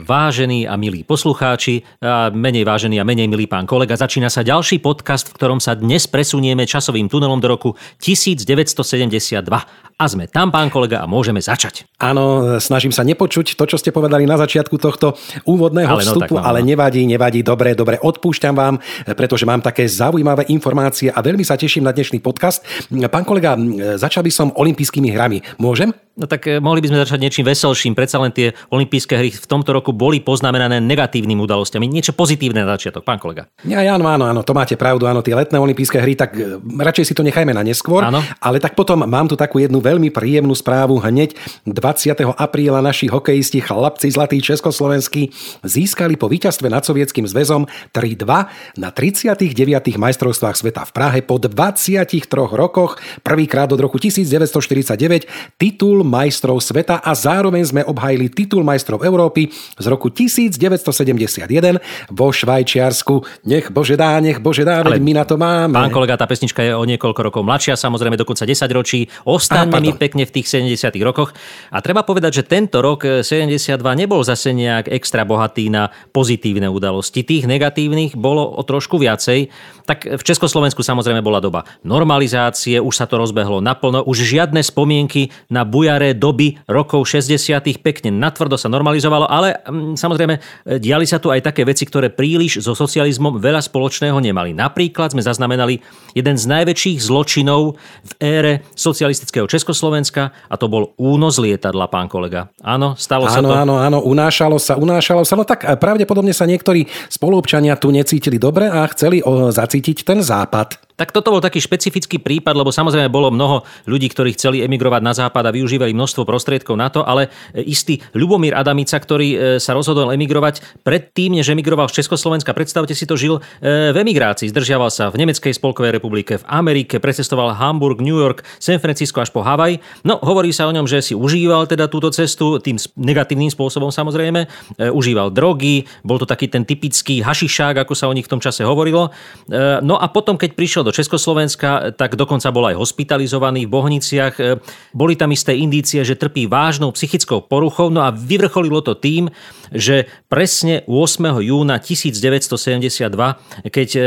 Vážení a milí poslucháči, a menej vážený a menej milý pán kolega, začína sa ďalší podcast, v ktorom sa dnes presunieme časovým tunelom do roku 1972. A sme tam, pán kolega, a môžeme začať. Áno, snažím sa nepočuť to, čo ste povedali na začiatku tohto úvodného ale no, vstupu, no, ale nevadí, nevadí, dobre, dobre, odpúšťam vám, pretože mám také zaujímavé informácie a veľmi sa teším na dnešný podcast. Pán kolega, začal by som olympijskými hrami. Môžem? No tak eh, mohli by sme začať niečím veselším. Predsa len tie olympijské hry v tomto roku boli poznamenané negatívnymi udalosťami. Niečo pozitívne na začiatok, pán kolega. Ja, áno, áno, áno, to máte pravdu. Áno, tie letné olympijské hry, tak eh, radšej si to nechajme na neskôr. Áno. Ale tak potom mám tu takú jednu veľmi príjemnú správu. Hneď 20. apríla naši hokejisti chlapci zlatí československí získali po víťazstve nad Sovietským zväzom 3-2 na 39. majstrovstvách sveta v Prahe po 23 rokoch, prvýkrát od roku 1949, titul majstrov sveta a zároveň sme obhajili titul majstrov Európy z roku 1971 vo Švajčiarsku. Nech Bože dá, nech Bože dá, veď my na to máme. Pán kolega, tá pesnička je o niekoľko rokov mladšia, samozrejme dokonca 10 ročí. Ostaňme mi pekne v tých 70 rokoch. A treba povedať, že tento rok 72 eh, nebol zase nejak extra bohatý na pozitívne udalosti. Tých negatívnych bolo o trošku viacej. Tak v Československu samozrejme bola doba normalizácie, už sa to rozbehlo naplno, už žiadne spomienky na bujaré doby rokov 60. pekne natvrdo sa normalizovalo, ale mm, samozrejme e, diali sa tu aj také veci, ktoré príliš so socializmom veľa spoločného nemali. Napríklad sme zaznamenali jeden z najväčších zločinov v ére socialistického Československa a to bol únos lietadla, pán kolega. Áno, stalo áno, sa to. Áno, áno, unášalo sa, unášalo sa. No tak e, pravdepodobne sa niektorí spoluobčania tu necítili dobre a chceli zacítiť zacítiť ten západ. Tak toto bol taký špecifický prípad, lebo samozrejme bolo mnoho ľudí, ktorí chceli emigrovať na západ a využívali množstvo prostriedkov na to, ale istý Ľubomír Adamica, ktorý e, sa rozhodol emigrovať predtým, než emigroval z Československa, predstavte si to, žil e, v emigrácii, zdržiaval sa v Nemeckej spolkovej republike, v Amerike, precestoval Hamburg, New York, San Francisco až po Havaj. No, hovorí sa o ňom, že si užíval teda túto cestu tým negatívnym spôsobom samozrejme, e, užíval drogy, bol to taký ten typický hašišák, ako sa o nich v tom čase hovorilo. No a potom, keď prišiel do do Československa, tak dokonca bol aj hospitalizovaný v Bohniciach. Boli tam isté indície, že trpí vážnou psychickou poruchou, no a vyvrcholilo to tým, že presne 8. júna 1972, keď e,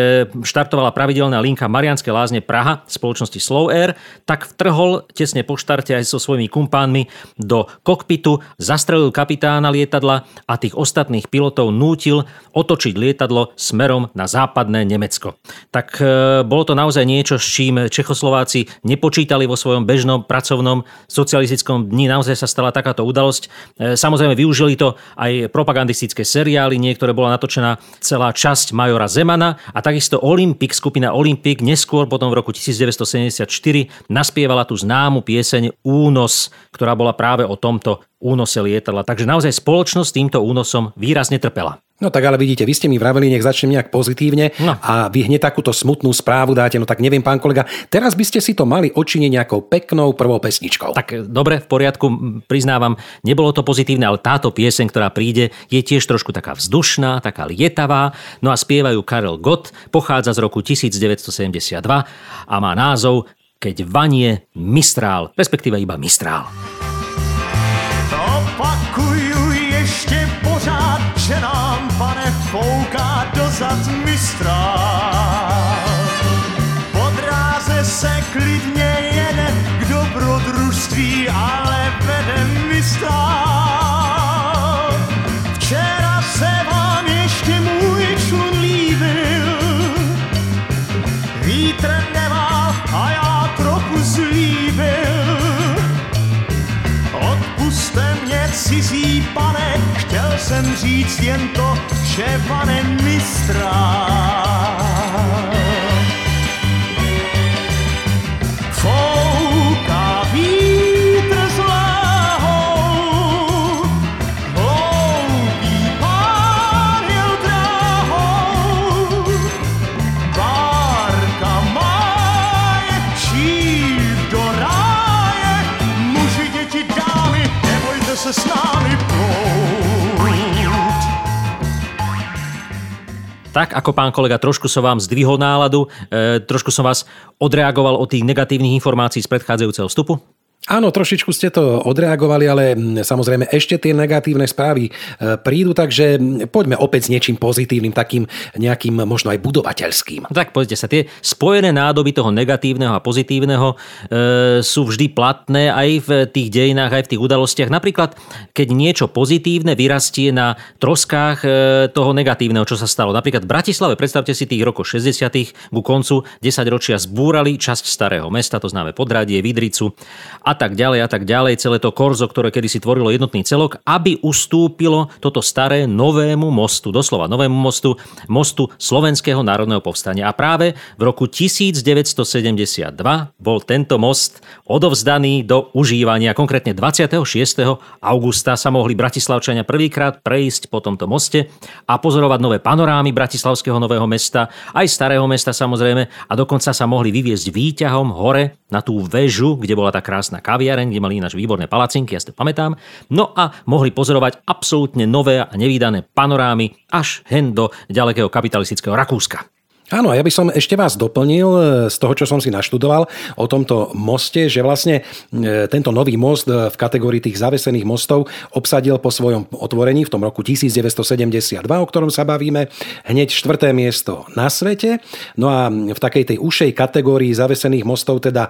štartovala pravidelná linka Marianské lázne Praha spoločnosti Slow Air, tak vtrhol tesne po štarte aj so svojimi kumpánmi do kokpitu, zastrelil kapitána lietadla a tých ostatných pilotov nútil otočiť lietadlo smerom na západné Nemecko. Tak e, bolo to to naozaj niečo, s čím Čechoslováci nepočítali vo svojom bežnom pracovnom socialistickom dni. Naozaj sa stala takáto udalosť. E, samozrejme využili to aj propagandistické seriály, niektoré bola natočená celá časť Majora Zemana a takisto Olympic, skupina Olympic, neskôr potom v roku 1974 naspievala tú známu pieseň Únos, ktorá bola práve o tomto únose lietadla. Takže naozaj spoločnosť týmto únosom výrazne trpela. No tak ale vidíte, vy ste mi vraveli, nech začnem nejak pozitívne no. a vy hneď takúto smutnú správu dáte, no tak neviem, pán kolega, teraz by ste si to mali očiniť nejakou peknou prvou pesničkou. Tak dobre, v poriadku, priznávam, nebolo to pozitívne, ale táto pieseň, ktorá príde, je tiež trošku taká vzdušná, taká lietavá, no a spievajú Karel Gott, pochádza z roku 1972 a má názov Keď vanie Mistrál, respektíve iba Mistrál. Opakujú ešte pořád, že nám fouká dozad mistra. Po dráze se klidně jede k dobrodružství, ale vede mistra. Jsem říct jen to, že pane mistra. Tak ako pán kolega, trošku som vám zdvihol náladu, e, trošku som vás odreagoval od tých negatívnych informácií z predchádzajúceho vstupu? Áno, trošičku ste to odreagovali, ale samozrejme ešte tie negatívne správy e, prídu, takže poďme opäť s niečím pozitívnym, takým nejakým možno aj budovateľským. Tak pozrite sa, tie spojené nádoby toho negatívneho a pozitívneho e, sú vždy platné aj v tých dejinách, aj v tých udalostiach. Napríklad, keď niečo pozitívne vyrastie na troskách e, toho negatívneho, čo sa stalo. Napríklad v Bratislave, predstavte si tých rokov 60. ku koncu 10 ročia zbúrali časť starého mesta, to známe Podradie, Vidricu a a tak ďalej a tak ďalej, celé to korzo, ktoré kedysi tvorilo jednotný celok, aby ustúpilo toto staré novému mostu, doslova novému mostu, mostu Slovenského národného povstania. A práve v roku 1972 bol tento most odovzdaný do užívania. Konkrétne 26. augusta sa mohli bratislavčania prvýkrát prejsť po tomto moste a pozorovať nové panorámy Bratislavského nového mesta, aj starého mesta samozrejme, a dokonca sa mohli vyviezť výťahom hore na tú väžu, kde bola tá krásna kaviareň, kde mali ináč výborné palacinky, ja si to pamätám. No a mohli pozorovať absolútne nové a nevýdané panorámy až hen do ďalekého kapitalistického Rakúska. Áno, ja by som ešte vás doplnil e, z toho, čo som si naštudoval o tomto moste, že vlastne e, tento nový most e, v kategórii tých zavesených mostov obsadil po svojom otvorení v tom roku 1972, o ktorom sa bavíme, hneď štvrté miesto na svete. No a v takej tej ušej kategórii zavesených mostov, teda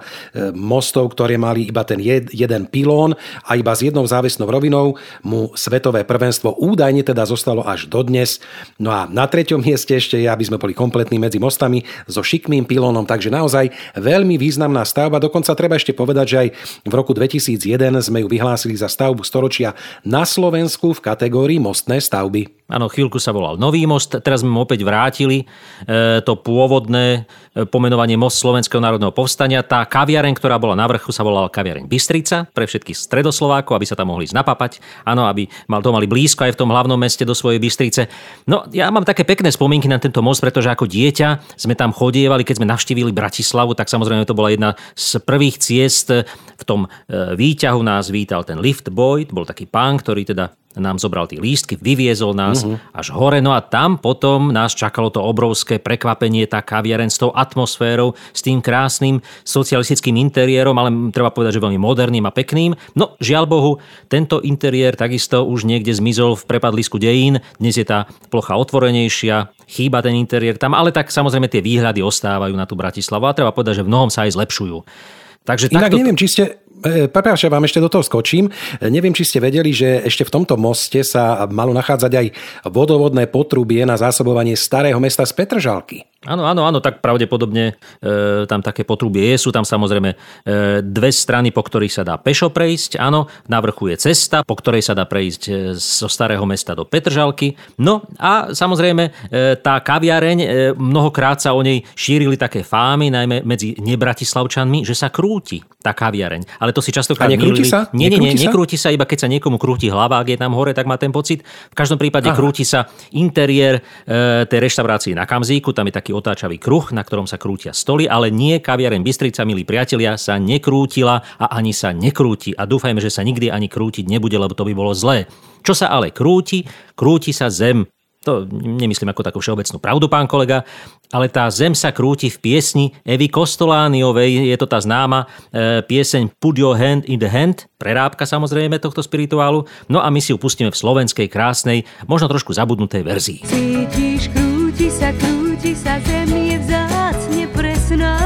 mostov, ktoré mali iba ten jed, jeden pilón a iba s jednou závesnou rovinou, mu svetové prvenstvo údajne teda zostalo až dodnes. No a na treťom mieste ešte je, aby sme boli kompletní medzi medzi mostami so šikmým pilónom, takže naozaj veľmi významná stavba. Dokonca treba ešte povedať, že aj v roku 2001 sme ju vyhlásili za stavbu storočia na Slovensku v kategórii mostné stavby. Áno, chvíľku sa volal Nový most, teraz sme opäť vrátili e, to pôvodné e, pomenovanie Most Slovenského národného povstania. Tá kaviareň, ktorá bola na vrchu, sa volala kaviareň Bystrica pre všetkých stredoslovákov, aby sa tam mohli znapapať. Áno, aby mal to mali blízko aj v tom hlavnom meste do svojej Bystrice. No, ja mám také pekné spomienky na tento most, pretože ako dieťa sme tam chodievali, keď sme navštívili Bratislavu, tak samozrejme to bola jedna z prvých ciest. V tom e, výťahu nás vítal ten lift boy, bol taký pán, ktorý teda nám zobral tie lístky, vyviezol nás uh-huh. až hore. No a tam potom nás čakalo to obrovské prekvapenie, tá kaviareň s tou atmosférou, s tým krásnym socialistickým interiérom, ale treba povedať, že veľmi moderným a pekným. No žiaľ Bohu, tento interiér takisto už niekde zmizol v prepadlisku dejín. Dnes je tá plocha otvorenejšia, chýba ten interiér tam, ale tak samozrejme tie výhľady ostávajú na tú Bratislavu a treba povedať, že v mnohom sa aj zlepšujú. Takže Inak takto... neviem, či ste, E, prepáčte, vám ešte do toho skočím. E, neviem, či ste vedeli, že ešte v tomto moste sa malo nachádzať aj vodovodné potrubie na zásobovanie starého mesta z Petržalky. Áno, áno, áno, tak pravdepodobne e, tam také potrubie je. Sú tam samozrejme e, dve strany, po ktorých sa dá pešo prejsť. Áno, na vrchu je cesta, po ktorej sa dá prejsť e, zo starého mesta do Petržalky. No a samozrejme e, tá kaviareň, e, mnohokrát sa o nej šírili také fámy, najmä medzi nebratislavčanmi, že sa krúti tá kaviareň. Ale to si častokrát nekrúti sa? Nie, nie, nie, nekrúti sa, iba keď sa niekomu krúti hlava, ak je tam hore, tak má ten pocit. V každom prípade Aha. krúti sa interiér e, tej reštaurácie na Kamzíku, tam je taký otáčavý kruh, na ktorom sa krútia stoly, ale nie kaviareň Bystrica, milí priatelia, sa nekrútila a ani sa nekrúti. A dúfajme, že sa nikdy ani krútiť nebude, lebo to by bolo zlé. Čo sa ale krúti? Krúti sa zem. To nemyslím ako takú všeobecnú pravdu, pán kolega, ale tá zem sa krúti v piesni Evy Kostolániovej, je to tá známa e, pieseň Put your hand in the hand, prerábka samozrejme tohto spirituálu, no a my si ju pustíme v slovenskej krásnej, možno trošku zabudnutej verzii. Cítiš, krúti sa, krúti sa, zem je vzácne presná.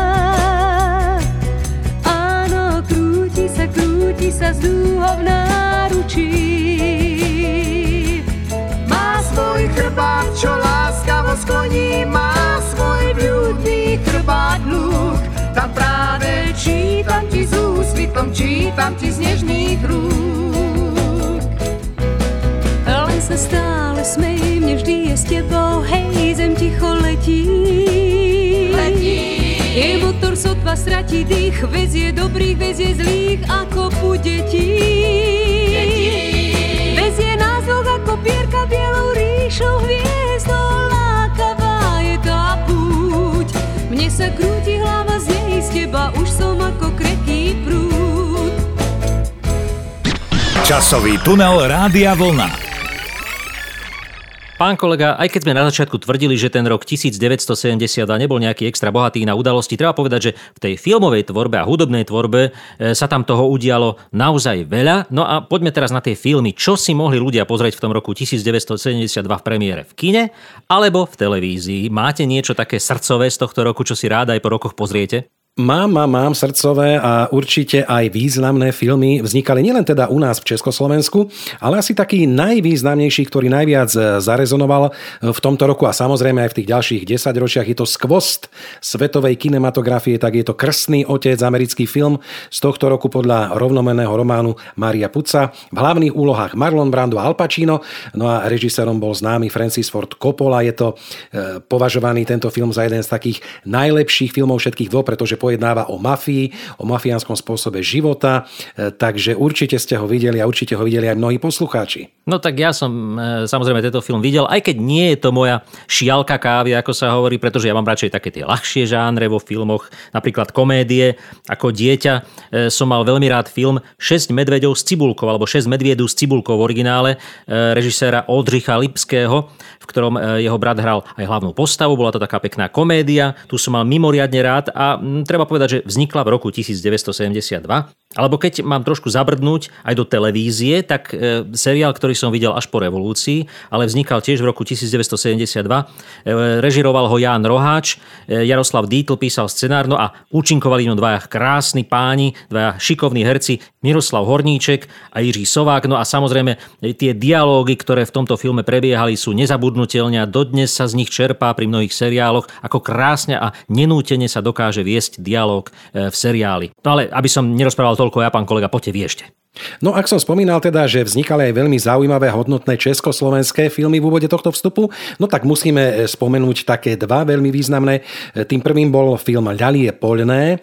Áno, krúti sa, krúti sa, z v náručí. chrbát, čo láskavo skloní, má svoj blúdny chrbát lúk. Tam práve čítam ti s úsvitom, čítam ti z nežných rúk. Stále smej, mne vždy je s tebou, hej, zem ticho letí. Letí. Je motor sotva stratí dých, vezie dobrých, vezie zlých, ako pu detí. Vezie nás ako pierka bielou ríšou hviezdou lákavá je tá púť. Mne sa krúti hlava z nej, z teba už som ako kreký prúd. Časový tunel Rádia Vlna. Pán kolega, aj keď sme na začiatku tvrdili, že ten rok 1972 nebol nejaký extra bohatý na udalosti, treba povedať, že v tej filmovej tvorbe a hudobnej tvorbe e, sa tam toho udialo naozaj veľa. No a poďme teraz na tie filmy. Čo si mohli ľudia pozrieť v tom roku 1972 v premiére? V kine alebo v televízii? Máte niečo také srdcové z tohto roku, čo si ráda aj po rokoch pozriete? Mám, mám, mám srdcové a určite aj významné filmy vznikali nielen teda u nás v Československu, ale asi taký najvýznamnejší, ktorý najviac e, zarezonoval v tomto roku a samozrejme aj v tých ďalších desaťročiach je to skvost svetovej kinematografie, tak je to Krstný otec, americký film z tohto roku podľa rovnomenného románu Maria Puca. V hlavných úlohách Marlon Brando a Al Pacino, no a režisérom bol známy Francis Ford Coppola. Je to e, považovaný tento film za jeden z takých najlepších filmov všetkých dvoch, pretože pojednáva o mafii, o mafiánskom spôsobe života, e, takže určite ste ho videli a určite ho videli aj mnohí poslucháči. No tak ja som e, samozrejme tento film videl, aj keď nie je to moja šialka kávy, ako sa hovorí, pretože ja mám radšej také tie ľahšie žánre vo filmoch, napríklad komédie. Ako dieťa e, som mal veľmi rád film 6 medvedov s cibulkou, alebo 6 medviedu s cibulkou v originále režiséra Oldřicha Lipského, v ktorom jeho brat hral aj hlavnú postavu. Bola to taká pekná komédia, tu som mal mimoriadne rád a treba treba povedať, že vznikla v roku 1972. Alebo keď mám trošku zabrdnúť aj do televízie, tak e, seriál, ktorý som videl až po revolúcii, ale vznikal tiež v roku 1972. E, režiroval ho Ján Roháč, e, Jaroslav Dítl písal scenár, no a účinkovali ňu dvaja krásni páni, dvaja šikovní herci, Miroslav Horníček a Jiří Sovák. No a samozrejme tie dialógy, ktoré v tomto filme prebiehali, sú nezabudnutelné a dodnes sa z nich čerpá pri mnohých seriáloch, ako krásne a nenútene sa dokáže viesť dialóg v seriáli. No ale aby som nerozprával toľko ja, pán kolega, poďte vy ešte. No ak som spomínal teda, že vznikali aj veľmi zaujímavé hodnotné československé filmy v úvode tohto vstupu, no tak musíme e, spomenúť také dva veľmi významné. E, tým prvým bol film Ľalie poľné, e,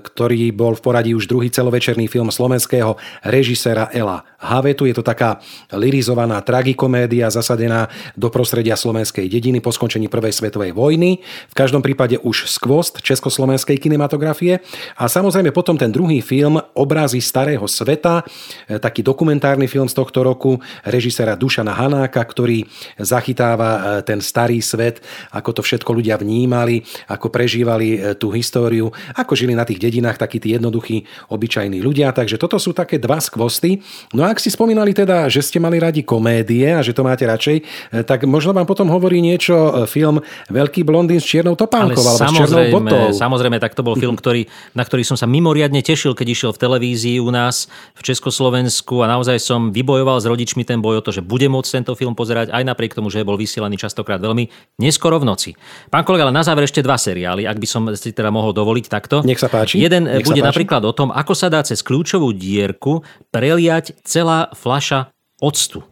ktorý bol v poradí už druhý celovečerný film slovenského režiséra Ela Havetu. Je to taká lirizovaná tragikomédia zasadená do prostredia slovenskej dediny po skončení prvej svetovej vojny. V každom prípade už skvost československej kinematografie. A samozrejme potom ten druhý film Obrazy starého sveta, E, taký dokumentárny film z tohto roku režisera Dušana Hanáka, ktorý zachytáva e, ten starý svet, ako to všetko ľudia vnímali, ako prežívali e, tú históriu, ako žili na tých dedinách takí tí jednoduchí, obyčajní ľudia. Takže toto sú také dva skvosty. No a ak si spomínali teda, že ste mali radi komédie a že to máte radšej, tak možno vám potom hovorí niečo film Veľký blondín s čiernou topánkou alebo s čiernou botou. Samozrejme, tak to bol film, ktorý, na ktorý som sa mimoriadne tešil, keď išiel v televízii u nás v Československu a naozaj som vybojoval s rodičmi ten boj o to, že bude môcť tento film pozerať aj napriek tomu, že bol vysielaný častokrát veľmi neskoro v noci. Pán kolega, ale na záver ešte dva seriály, ak by som si teda mohol dovoliť takto. Nech sa páči. Jeden Nech bude páči. napríklad o tom, ako sa dá cez kľúčovú dierku preliať celá fľaša octu.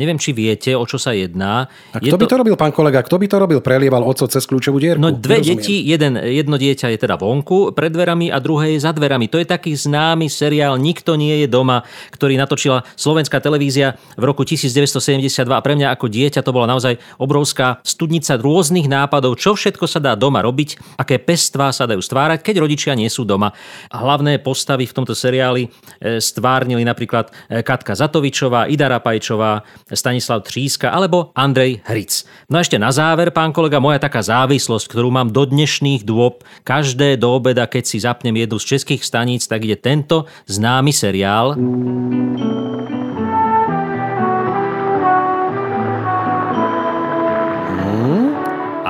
Neviem, či viete, o čo sa jedná. A kto je by to... to robil, pán kolega? Kto by to robil? Prelieval oco cez kľúčovú dierku? No dve Nerozumiem. deti, jeden, jedno dieťa je teda vonku pred dverami a druhé je za dverami. To je taký známy seriál Nikto nie je doma, ktorý natočila slovenská televízia v roku 1972 a pre mňa ako dieťa to bola naozaj obrovská studnica rôznych nápadov, čo všetko sa dá doma robiť, aké pestvá sa dajú stvárať, keď rodičia nie sú doma. Hlavné postavy v tomto seriáli e, stvárnili napríklad e, Katka Zatovičová, Ida Rapajčová, Stanislav Tříska alebo Andrej Hric. No a ešte na záver, pán kolega, moja taká závislosť, ktorú mám do dnešných dôb, každé do obeda, keď si zapnem jednu z českých staníc, tak ide tento známy seriál.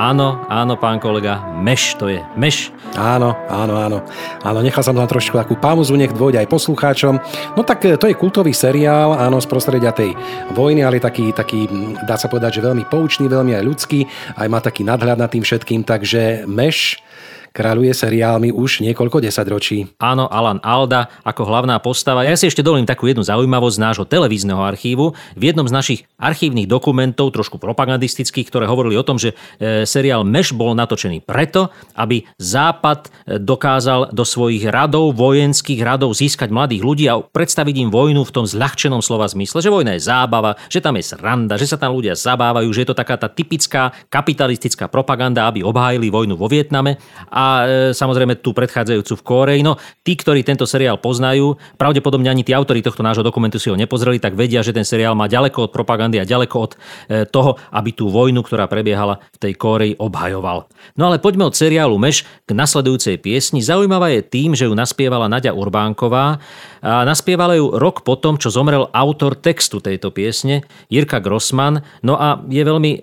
Áno, áno, pán kolega, meš to je, meš. Áno, áno, áno. Áno, nechal som tam trošku takú pauzu, nech dôjde aj poslucháčom. No tak e, to je kultový seriál, áno, z prostredia tej vojny, ale taký, taký, dá sa povedať, že veľmi poučný, veľmi aj ľudský, aj má taký nadhľad nad tým všetkým, takže meš kráľuje seriálmi už niekoľko desaťročí. Áno, Alan Alda ako hlavná postava. Ja si ešte dovolím takú jednu zaujímavosť z nášho televízneho archívu. V jednom z našich archívnych dokumentov, trošku propagandistických, ktoré hovorili o tom, že e, seriál Meš bol natočený preto, aby Západ e, dokázal do svojich radov, vojenských radov získať mladých ľudí a predstaviť im vojnu v tom zľahčenom slova zmysle, že vojna je zábava, že tam je sranda, že sa tam ľudia zabávajú, že je to taká tá typická kapitalistická propaganda, aby obhájili vojnu vo Vietname. A e, samozrejme tú predchádzajúcu v Kóreji. No, tí, ktorí tento seriál poznajú, pravdepodobne ani tí autori tohto nášho dokumentu si ho nepozreli, tak vedia, že ten seriál má ďaleko od propagandy a ďaleko od e, toho, aby tú vojnu, ktorá prebiehala v tej Kóreji, obhajoval. No ale poďme od seriálu Meš k nasledujúcej piesni. Zaujímavá je tým, že ju naspievala Nadia Urbánková a naspievala ju rok potom, čo zomrel autor textu tejto piesne, Jirka Grossman. No a je veľmi e,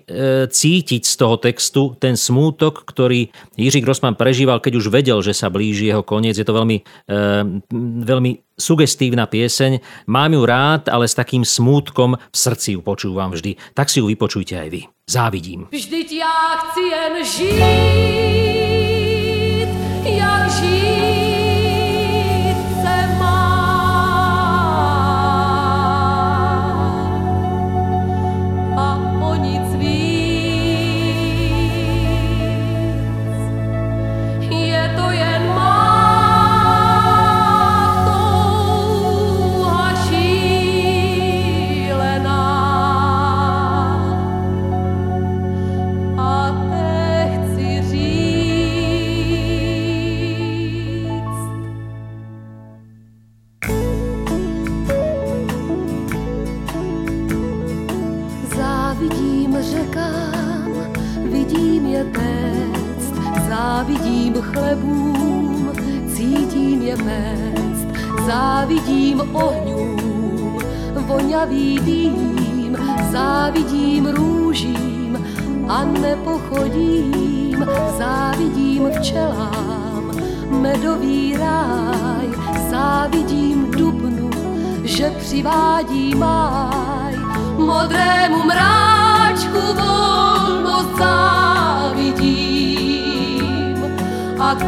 cítiť z toho textu ten smútok, ktorý Jiří Grossman prežíval, keď už vedel, že sa blíži jeho koniec. Je to veľmi, e, veľmi sugestívna pieseň. Mám ju rád, ale s takým smútkom v srdci ju počúvam vždy. Tak si ju vypočujte aj vy. Závidím. Vždyť ja chci jen žít,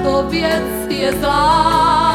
a to věc je zlá.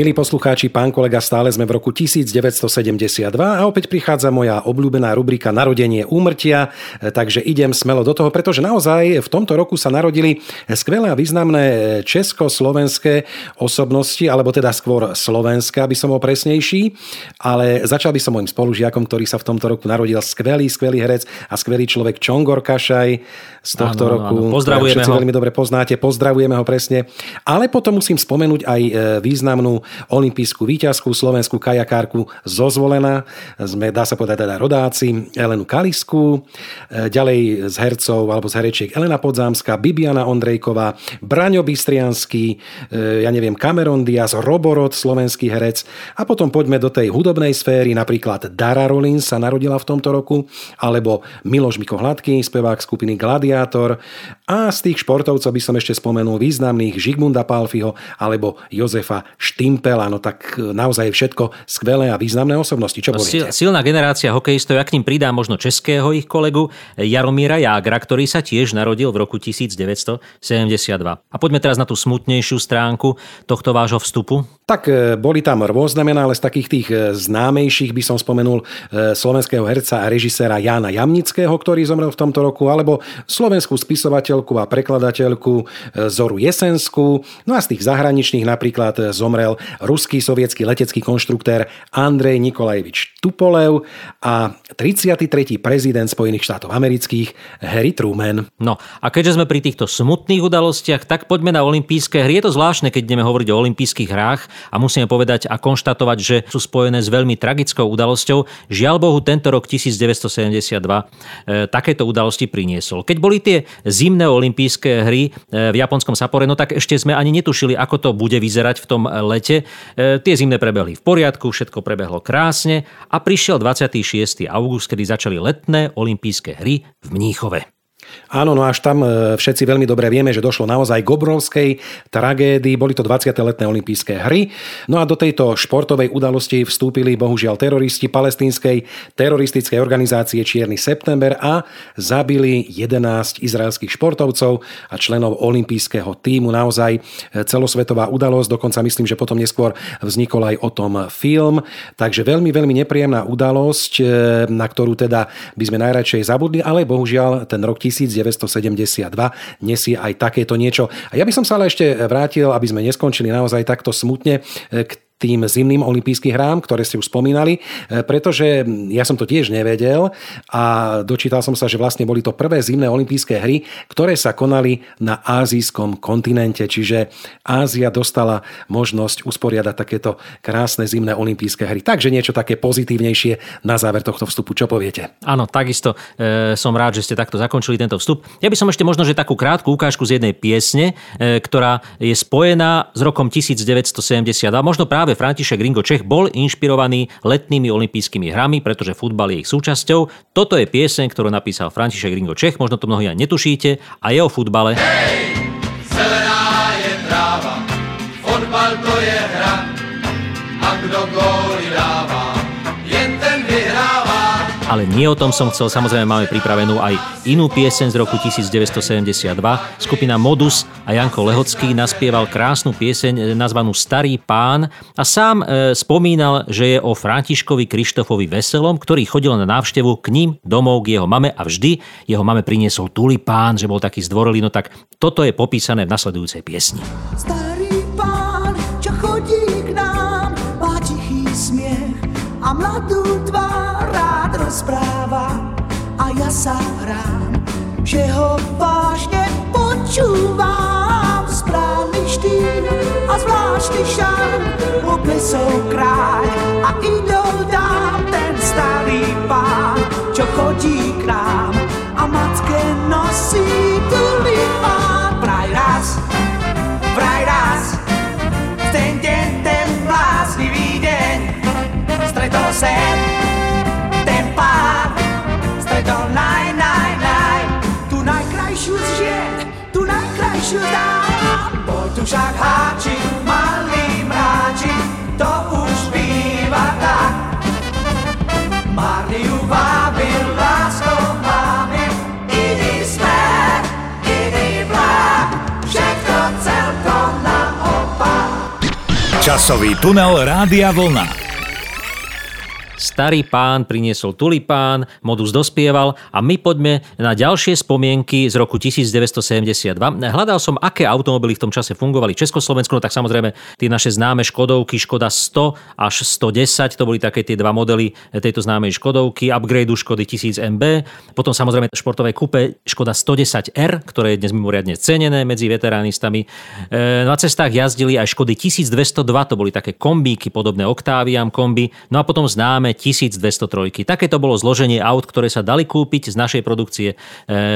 Milí poslucháči, pán kolega, stále sme v roku 1972 a opäť prichádza moja obľúbená rubrika Narodenie úmrtia, takže idem smelo do toho, pretože naozaj v tomto roku sa narodili skvelé a významné československé osobnosti, alebo teda skôr slovenské, aby som bol presnejší, ale začal by som mojim spolužiakom, ktorý sa v tomto roku narodil skvelý, skvelý herec a skvelý človek Čongor Kašaj z tohto Áno, roku. áno, pozdravujeme ho. veľmi dobre poznáte, pozdravujeme ho presne. Ale potom musím spomenúť aj e, významnú olimpijskú výťazku, slovenskú kajakárku zo Zvolena. Sme, dá sa povedať, teda rodáci, Elenu Kalisku. E, Ďalej z hercov alebo z herečiek Elena Podzámska, Bibiana Ondrejková, Braňo Bystriansky, e, ja neviem, Cameron Diaz, Roborod, slovenský herec. A potom poďme do tej hudobnej sféry, napríklad Dara Rolin sa narodila v tomto roku, alebo Miloš Miko spevák skupiny Gladiátor. A z tých športovcov by som ešte spomenul významných Žigmunda Palfiho alebo Jozefa Štimpela. No tak e, naozaj všetko skvelé a významné osobnosti. Čo No, poviete? sil, silná generácia hokejistov, ja k ním pridám možno českého ich kolegu Jaromíra Jágra, ktorý sa tiež narodil v roku 1972. A poďme teraz na tú smutnejšiu stránku tohto vášho vstupu. Tak e, boli tam rôzne mená, ale z takých tých e, známejších by som spomenul e, slovenského herca a režiséra Jána Jamnického, ktorý zomrel v tomto roku, alebo slovenskú spisovateľku a prekladateľku e, Zoru Jesenskú. No a z tých zahraničných napríklad e, zomrel ruský sovietský letecký konštruktér Andrej Nikolajevič Tupolev a 33. prezident Spojených štátov amerických Harry Truman. No a keďže sme pri týchto smutných udalostiach, tak poďme na olympijské hry. Je to zvláštne, keď ideme hovoriť o olympijských hrách a musíme povedať a konštatovať, že sú spojené s veľmi tragickou udalosťou. Žiaľ Bohu, tento rok 1972 e, takéto udalosti priniesol. Keď boli tie zimné olympijské hry e, v japonskom Sapore, no tak ešte sme ani netušili, ako to bude vyzerať v tom lete. E, tie zimné prebehli v poriadku, všetko prebehlo krásne a prišiel 26. august, kedy začali letné olympijské hry v Mníchove. Áno, no až tam e, všetci veľmi dobre vieme, že došlo naozaj k obrovskej tragédii. Boli to 20. letné olympijské hry. No a do tejto športovej udalosti vstúpili bohužiaľ teroristi palestínskej teroristickej organizácie Čierny september a zabili 11 izraelských športovcov a členov olympijského týmu. Naozaj e, celosvetová udalosť, dokonca myslím, že potom neskôr vznikol aj o tom film. Takže veľmi, veľmi nepríjemná udalosť, e, na ktorú teda by sme najradšej zabudli, ale bohužiaľ ten rok 1972 nesie aj takéto niečo. A ja by som sa ale ešte vrátil, aby sme neskončili naozaj takto smutne k tým zimným olympijským hrám, ktoré ste už spomínali, e, pretože ja som to tiež nevedel a dočítal som sa, že vlastne boli to prvé zimné olympijské hry, ktoré sa konali na azijskom kontinente, čiže Ázia dostala možnosť usporiadať takéto krásne zimné olympijské hry. Takže niečo také pozitívnejšie na záver tohto vstupu. Čo poviete? Áno, takisto e, som rád, že ste takto zakončili tento vstup. Ja by som ešte možno, že takú krátku ukážku z jednej piesne, e, ktorá je spojená s rokom 1972, možno práve práve František Ringo Čech bol inšpirovaný letnými olympijskými hrami, pretože futbal je ich súčasťou. Toto je pieseň, ktorú napísal František Ringo Čech, možno to mnohí aj netušíte, a je o futbale. Hej, zelená je tráva, fotbal to je hra, a kdo góly Ale nie o tom som chcel, samozrejme máme pripravenú aj inú pieseň z roku 1972. Skupina Modus a Janko Lehocký naspieval krásnu pieseň nazvanú Starý pán a sám e, spomínal, že je o Františkovi Krištofovi Veselom, ktorý chodil na návštevu k ním domov k jeho mame a vždy jeho mame priniesol tulipán, že bol taký zdvorelý, no tak toto je popísané v nasledujúcej piesni. Starý pán, čo chodí k nám, má tichý smiech a mladú tvár rozpráva a ja sa hrám, že ho vážne počúvam. Správny štýl a zvláštny šarm, poplesol kráľ a idol dám ten starý pán, čo chodí k nám a matke nosí tulipán. Praj raz, vraj raz, ten deň, ten bláznivý deň, stretol sem však háčik, malý mráčik, to už býva tak. Marný ju vábil, láskou máme, iný smer, iný vlak, všetko celkom naopak. Časový tunel Rádia Vlna. Starý pán priniesol tulipán, modus dospieval a my poďme na ďalšie spomienky z roku 1972. Hľadal som, aké automobily v tom čase fungovali v Československu, no tak samozrejme tie naše známe Škodovky, Škoda 100 až 110, to boli také tie dva modely tejto známej Škodovky, upgradeu Škody 1000 MB, potom samozrejme športové kupe Škoda 110R, ktoré je dnes mimoriadne cenené medzi veteránistami. E, na cestách jazdili aj Škody 1202, to boli také kombíky podobné Octaviam kombi, no a potom známe máme 1203. Takéto bolo zloženie aut, ktoré sa dali kúpiť z našej produkcie e,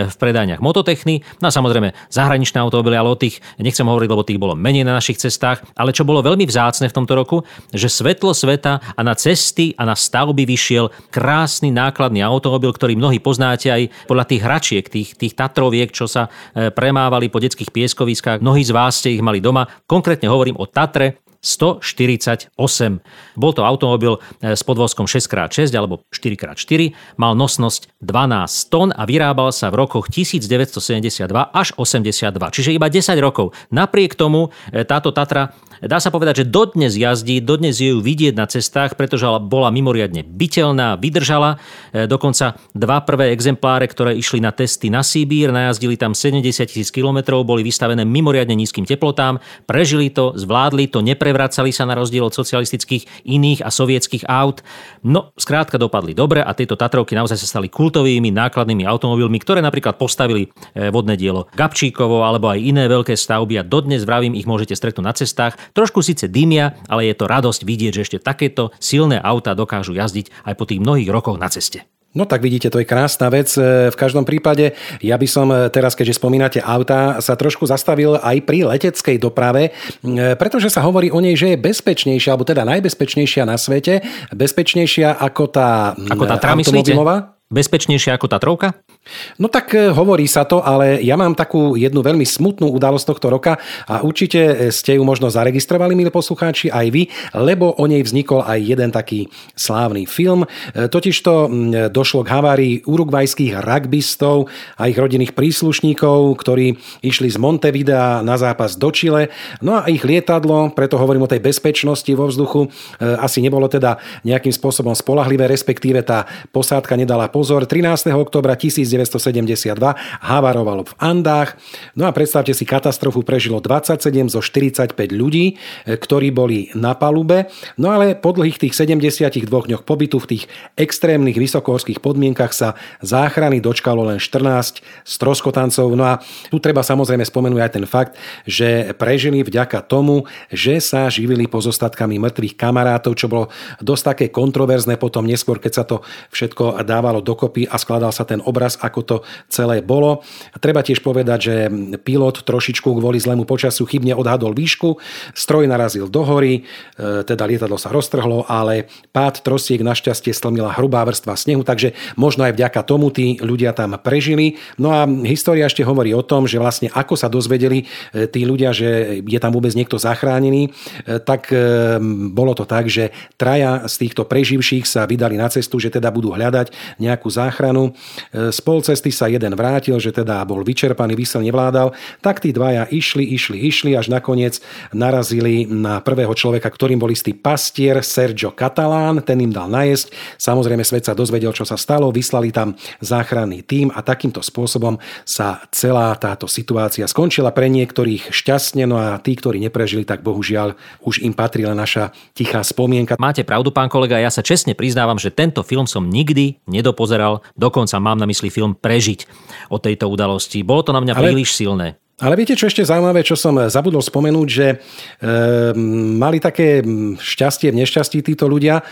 v predajniach mototechny. No a samozrejme zahraničné automobily, ale o tých nechcem hovoriť, lebo tých bolo menej na našich cestách. Ale čo bolo veľmi vzácne v tomto roku, že svetlo sveta a na cesty a na stavby vyšiel krásny nákladný automobil, ktorý mnohí poznáte aj podľa tých hračiek, tých, tých Tatroviek, čo sa e, premávali po detských pieskoviskách. Mnohí z vás ste ich mali doma. Konkrétne hovorím o Tatre 148. Bol to automobil e, s podvozkom 6x6 alebo 4x4, mal nosnosť 12 tón a vyrábal sa v rokoch 1972 až 82, čiže iba 10 rokov. Napriek tomu e, táto Tatra Dá sa povedať, že dodnes jazdí, dodnes je ju vidieť na cestách, pretože bola mimoriadne bytelná, vydržala. E, dokonca dva prvé exempláre, ktoré išli na testy na Sibír, najazdili tam 70 tisíc kilometrov, boli vystavené mimoriadne nízkym teplotám, prežili to, zvládli to, neprevracali sa na rozdiel od socialistických iných a sovietských aut. No, skrátka dopadli dobre a tieto Tatrovky naozaj sa stali kultovými nákladnými automobilmi, ktoré napríklad postavili e, vodné dielo Gabčíkovo alebo aj iné veľké stavby a dodnes vravím ich môžete stretnúť na cestách. Trošku síce dymia, ale je to radosť vidieť, že ešte takéto silné auta dokážu jazdiť aj po tých mnohých rokoch na ceste. No tak vidíte, to je krásna vec. E, v každom prípade, ja by som e, teraz, keďže spomínate auta, sa trošku zastavil aj pri leteckej doprave, e, pretože sa hovorí o nej, že je bezpečnejšia, alebo teda najbezpečnejšia na svete, bezpečnejšia ako tá, ako tá automobilová. Bezpečnejšia ako tá trovka? No tak e, hovorí sa to, ale ja mám takú jednu veľmi smutnú udalosť tohto roka a určite ste ju možno zaregistrovali, milí poslucháči, aj vy, lebo o nej vznikol aj jeden taký slávny film. E, totižto došlo k havárii urugvajských rugbystov a ich rodinných príslušníkov, ktorí išli z Montevidea na zápas do Chile. No a ich lietadlo, preto hovorím o tej bezpečnosti vo vzduchu, e, asi nebolo teda nejakým spôsobom spolahlivé, respektíve tá posádka nedala pozor pozor, 13. oktobra 1972 havarovalo v Andách. No a predstavte si, katastrofu prežilo 27 zo 45 ľudí, e, ktorí boli na palube. No ale po dlhých tých 72 dňoch pobytu v tých extrémnych vysokohorských podmienkach sa záchrany dočkalo len 14 stroskotancov. No a tu treba samozrejme spomenúť aj ten fakt, že prežili vďaka tomu, že sa živili pozostatkami mŕtvych kamarátov, čo bolo dosť také kontroverzné potom neskôr, keď sa to všetko dávalo dokopy a skladal sa ten obraz, ako to celé bolo. Treba tiež povedať, že pilot trošičku kvôli zlému počasiu chybne odhadol výšku, stroj narazil do hory, e, teda lietadlo sa roztrhlo, ale pád trosiek našťastie stlmila hrubá vrstva snehu, takže možno aj vďaka tomu tí ľudia tam prežili. No a história ešte hovorí o tom, že vlastne ako sa dozvedeli e, tí ľudia, že je tam vôbec niekto zachránený, e, tak bolo to tak, že traja z týchto preživších sa vydali na cestu, že teda budú hľadať nejakú záchranu. Z pol cesty sa jeden vrátil, že teda bol vyčerpaný, vysel nevládal, tak tí dvaja išli, išli, išli, až nakoniec narazili na prvého človeka, ktorým bol istý pastier Sergio Catalán, ten im dal najesť. Samozrejme svet sa dozvedel, čo sa stalo, vyslali tam záchranný tím a takýmto spôsobom sa celá táto situácia skončila pre niektorých šťastne, no a tí, ktorí neprežili, tak bohužiaľ už im patrila naša tichá spomienka. Máte pravdu, pán kolega, ja sa čestne priznávam, že tento film som nikdy nedopozeral, dokonca mám na mysli film Prežiť o tejto udalosti. Bolo to na mňa Ale... príliš silné. Ale viete, čo ešte zaujímavé, čo som zabudol spomenúť, že e, mali také šťastie v nešťastí títo ľudia, e,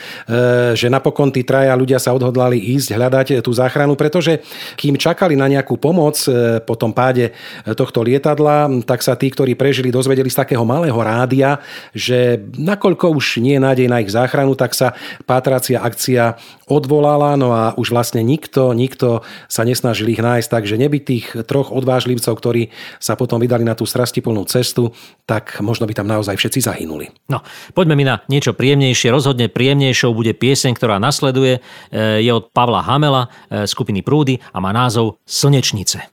že napokon tí traja ľudia sa odhodlali ísť hľadať tú záchranu, pretože kým čakali na nejakú pomoc e, po tom páde tohto lietadla, tak sa tí, ktorí prežili, dozvedeli z takého malého rádia, že nakoľko už nie je nádej na ich záchranu, tak sa pátracia akcia odvolala, no a už vlastne nikto, nikto sa nesnažil ich nájsť, takže nebyť tých troch odvážlivcov, ktorí sa sa potom vydali na tú strastiplnú cestu, tak možno by tam naozaj všetci zahynuli. No, poďme mi na niečo príjemnejšie. Rozhodne príjemnejšou bude pieseň, ktorá nasleduje. E, je od Pavla Hamela, e, skupiny Prúdy a má názov Slnečnice.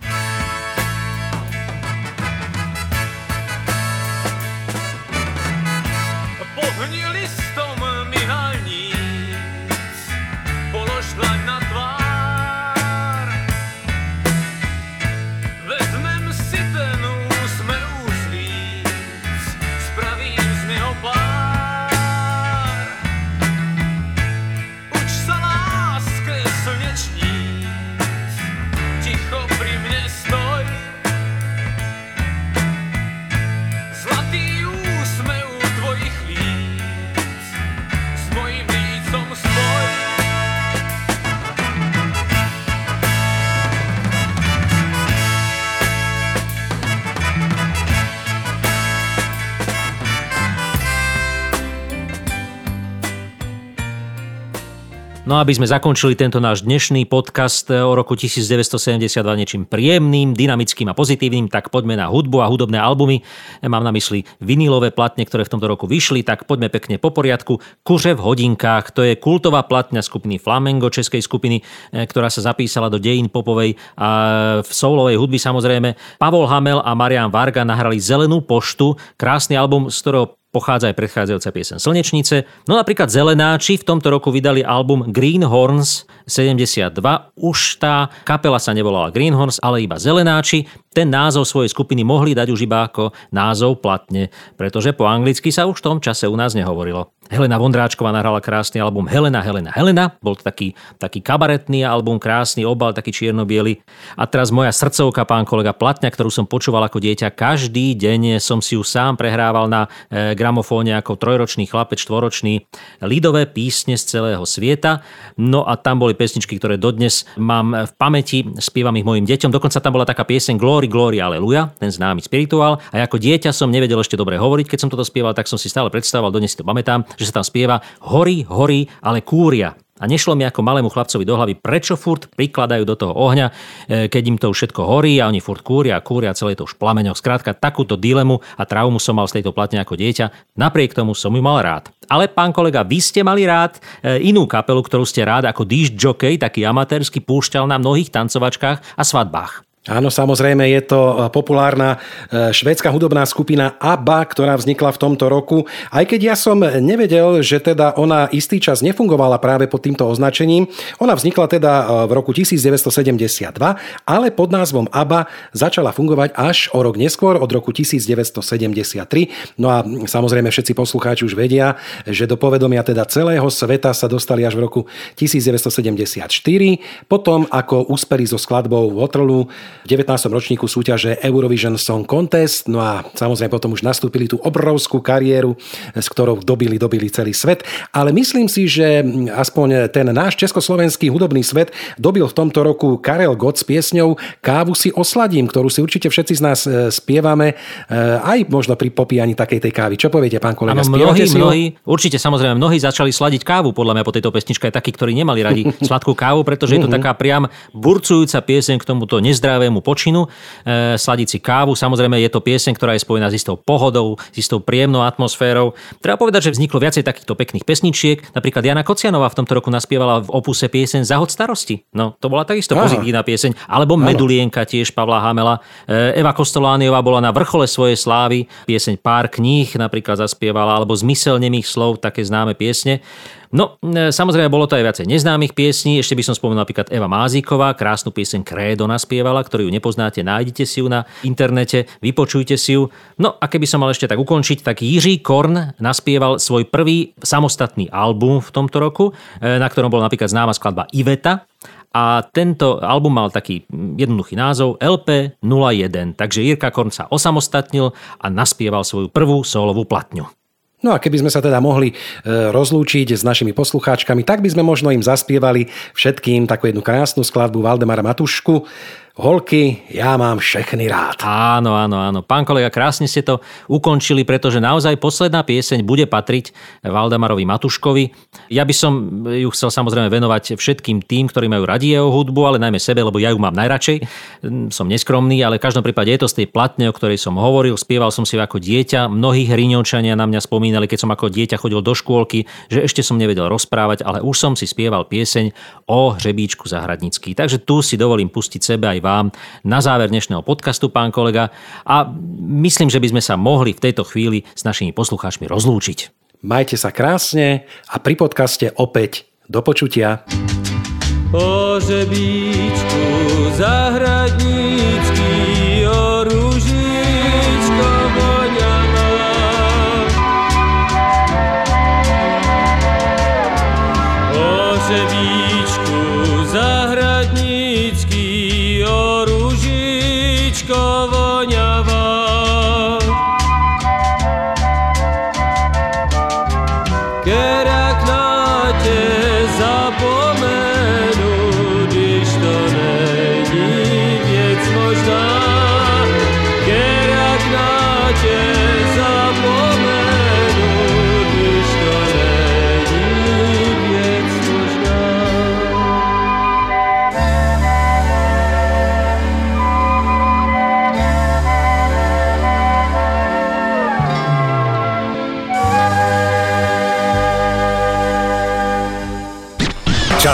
No aby sme zakončili tento náš dnešný podcast o roku 1972 niečím príjemným, dynamickým a pozitívnym, tak poďme na hudbu a hudobné albumy. Mám na mysli vinilové platne, ktoré v tomto roku vyšli, tak poďme pekne po poriadku. Kuře v hodinkách, to je kultová platňa skupiny Flamengo, českej skupiny, e, ktorá sa zapísala do dejín popovej a v soulovej hudby samozrejme. Pavol Hamel a Marian Varga nahrali Zelenú poštu, krásny album, z ktorého pochádza aj predchádzajúca piesen Slnečnice. No napríklad Zelenáči v tomto roku vydali album Greenhorns 72. Už tá kapela sa nevolala Greenhorns, ale iba Zelenáči. Ten názov svojej skupiny mohli dať už iba ako názov platne, pretože po anglicky sa už v tom čase u nás nehovorilo. Helena Vondráčková nahrala krásny album Helena, Helena, Helena. Bol to taký, taký kabaretný album, krásny obal, taký čierno A teraz moja srdcovka, pán kolega Platňa, ktorú som počúval ako dieťa. Každý deň som si ju sám prehrával na e, gramofóne ako trojročný chlapec, štvoročný. Lidové písne z celého sveta. No a tam boli pesničky, ktoré dodnes mám v pamäti, spievam ich mojim deťom. Dokonca tam bola taká pieseň Glory, Glory, Aleluja, ten známy spirituál. A ako dieťa som nevedel ešte dobre hovoriť, keď som toto spieval, tak som si stále predstavoval, dodnes si to pamätám, že sa tam spieva horí, horí, ale kúria. A nešlo mi ako malému chlapcovi do hlavy, prečo furt prikladajú do toho ohňa, e, keď im to už všetko horí a oni furt kúria a kúria celé to už plameňoch. Skrátka, takúto dilemu a traumu som mal z tejto platne ako dieťa. Napriek tomu som ju mal rád. Ale pán kolega, vy ste mali rád e, inú kapelu, ktorú ste rád ako disc jockey, taký amatérsky, púšťal na mnohých tancovačkách a svadbách. Áno, samozrejme je to e, populárna e, švédska hudobná skupina ABBA, ktorá vznikla v tomto roku. Aj keď ja som nevedel, že teda ona istý čas nefungovala práve pod týmto označením, ona vznikla teda e, v roku 1972, ale pod názvom ABBA začala fungovať až o rok neskôr, od roku 1973. No a samozrejme všetci poslucháči už vedia, že do povedomia teda celého sveta sa dostali až v roku 1974. Potom ako úspeli so skladbou Waterloo v 19. ročníku súťaže Eurovision Song Contest, no a samozrejme potom už nastúpili tú obrovskú kariéru, s ktorou dobili, dobili celý svet. Ale myslím si, že aspoň ten náš československý hudobný svet dobil v tomto roku Karel Gott s piesňou Kávu si osladím, ktorú si určite všetci z nás e, spievame, e, aj možno pri popíjaní takej tej kávy. Čo poviete, pán kolega? Ano, mnohí, si mnohí, určite samozrejme, mnohí začali sladiť kávu, podľa mňa po tejto pesničke aj takí, ktorí nemali radi sladkú kávu, pretože je to mhm. taká priam burcujúca pieseň k tomuto nezdravému zdravému počinu, e, sladiť si kávu. Samozrejme je to pieseň, ktorá je spojená s istou pohodou, s istou príjemnou atmosférou. Treba povedať, že vzniklo viacej takýchto pekných pesničiek. Napríklad Jana Kocianová v tomto roku naspievala v opuse pieseň Zahod starosti. No, to bola takisto Aha. pozitívna pieseň. Alebo. Medulienka tiež Pavla Hamela. E, Eva Kostolániová bola na vrchole svojej slávy. Pieseň Pár kníh napríklad zaspievala, alebo Zmysel nemých slov, také známe piesne. No, e, samozrejme, bolo to aj viacej neznámych piesní. Ešte by som spomenul napríklad Eva Máziková, krásnu pieseň Krédo naspievala, ktorú ju nepoznáte, nájdete si ju na internete, vypočujte si ju. No a keby som mal ešte tak ukončiť, tak Jiří Korn naspieval svoj prvý samostatný album v tomto roku, e, na ktorom bola napríklad známa skladba Iveta, a tento album mal taký jednoduchý názov LP01, takže Jirka Korn sa osamostatnil a naspieval svoju prvú solovú platňu. No a keby sme sa teda mohli e, rozlúčiť s našimi poslucháčkami, tak by sme možno im zaspievali všetkým takú jednu krásnu skladbu Valdemara Matušku Holky, ja mám všechny rád. Áno, áno, áno. Pán kolega, krásne ste to ukončili, pretože naozaj posledná pieseň bude patriť Valdemarovi Matuškovi. Ja by som ju chcel samozrejme venovať všetkým tým, ktorí majú radi jeho hudbu, ale najmä sebe, lebo ja ju mám najradšej. Som neskromný, ale v každom prípade je to z tej platne, o ktorej som hovoril. Spieval som si ako dieťa. Mnohí hriňočania na mňa spomínali, keď som ako dieťa chodil do škôlky, že ešte som nevedel rozprávať, ale už som si spieval pieseň o hřebíčku zahradnický. Takže tu si dovolím pustiť sebe aj vám na záver dnešného podcastu, pán kolega. A myslím, že by sme sa mohli v tejto chvíli s našimi poslucháčmi rozlúčiť. Majte sa krásne a pri podcaste opäť do počutia. O žebíčku zahradnícky,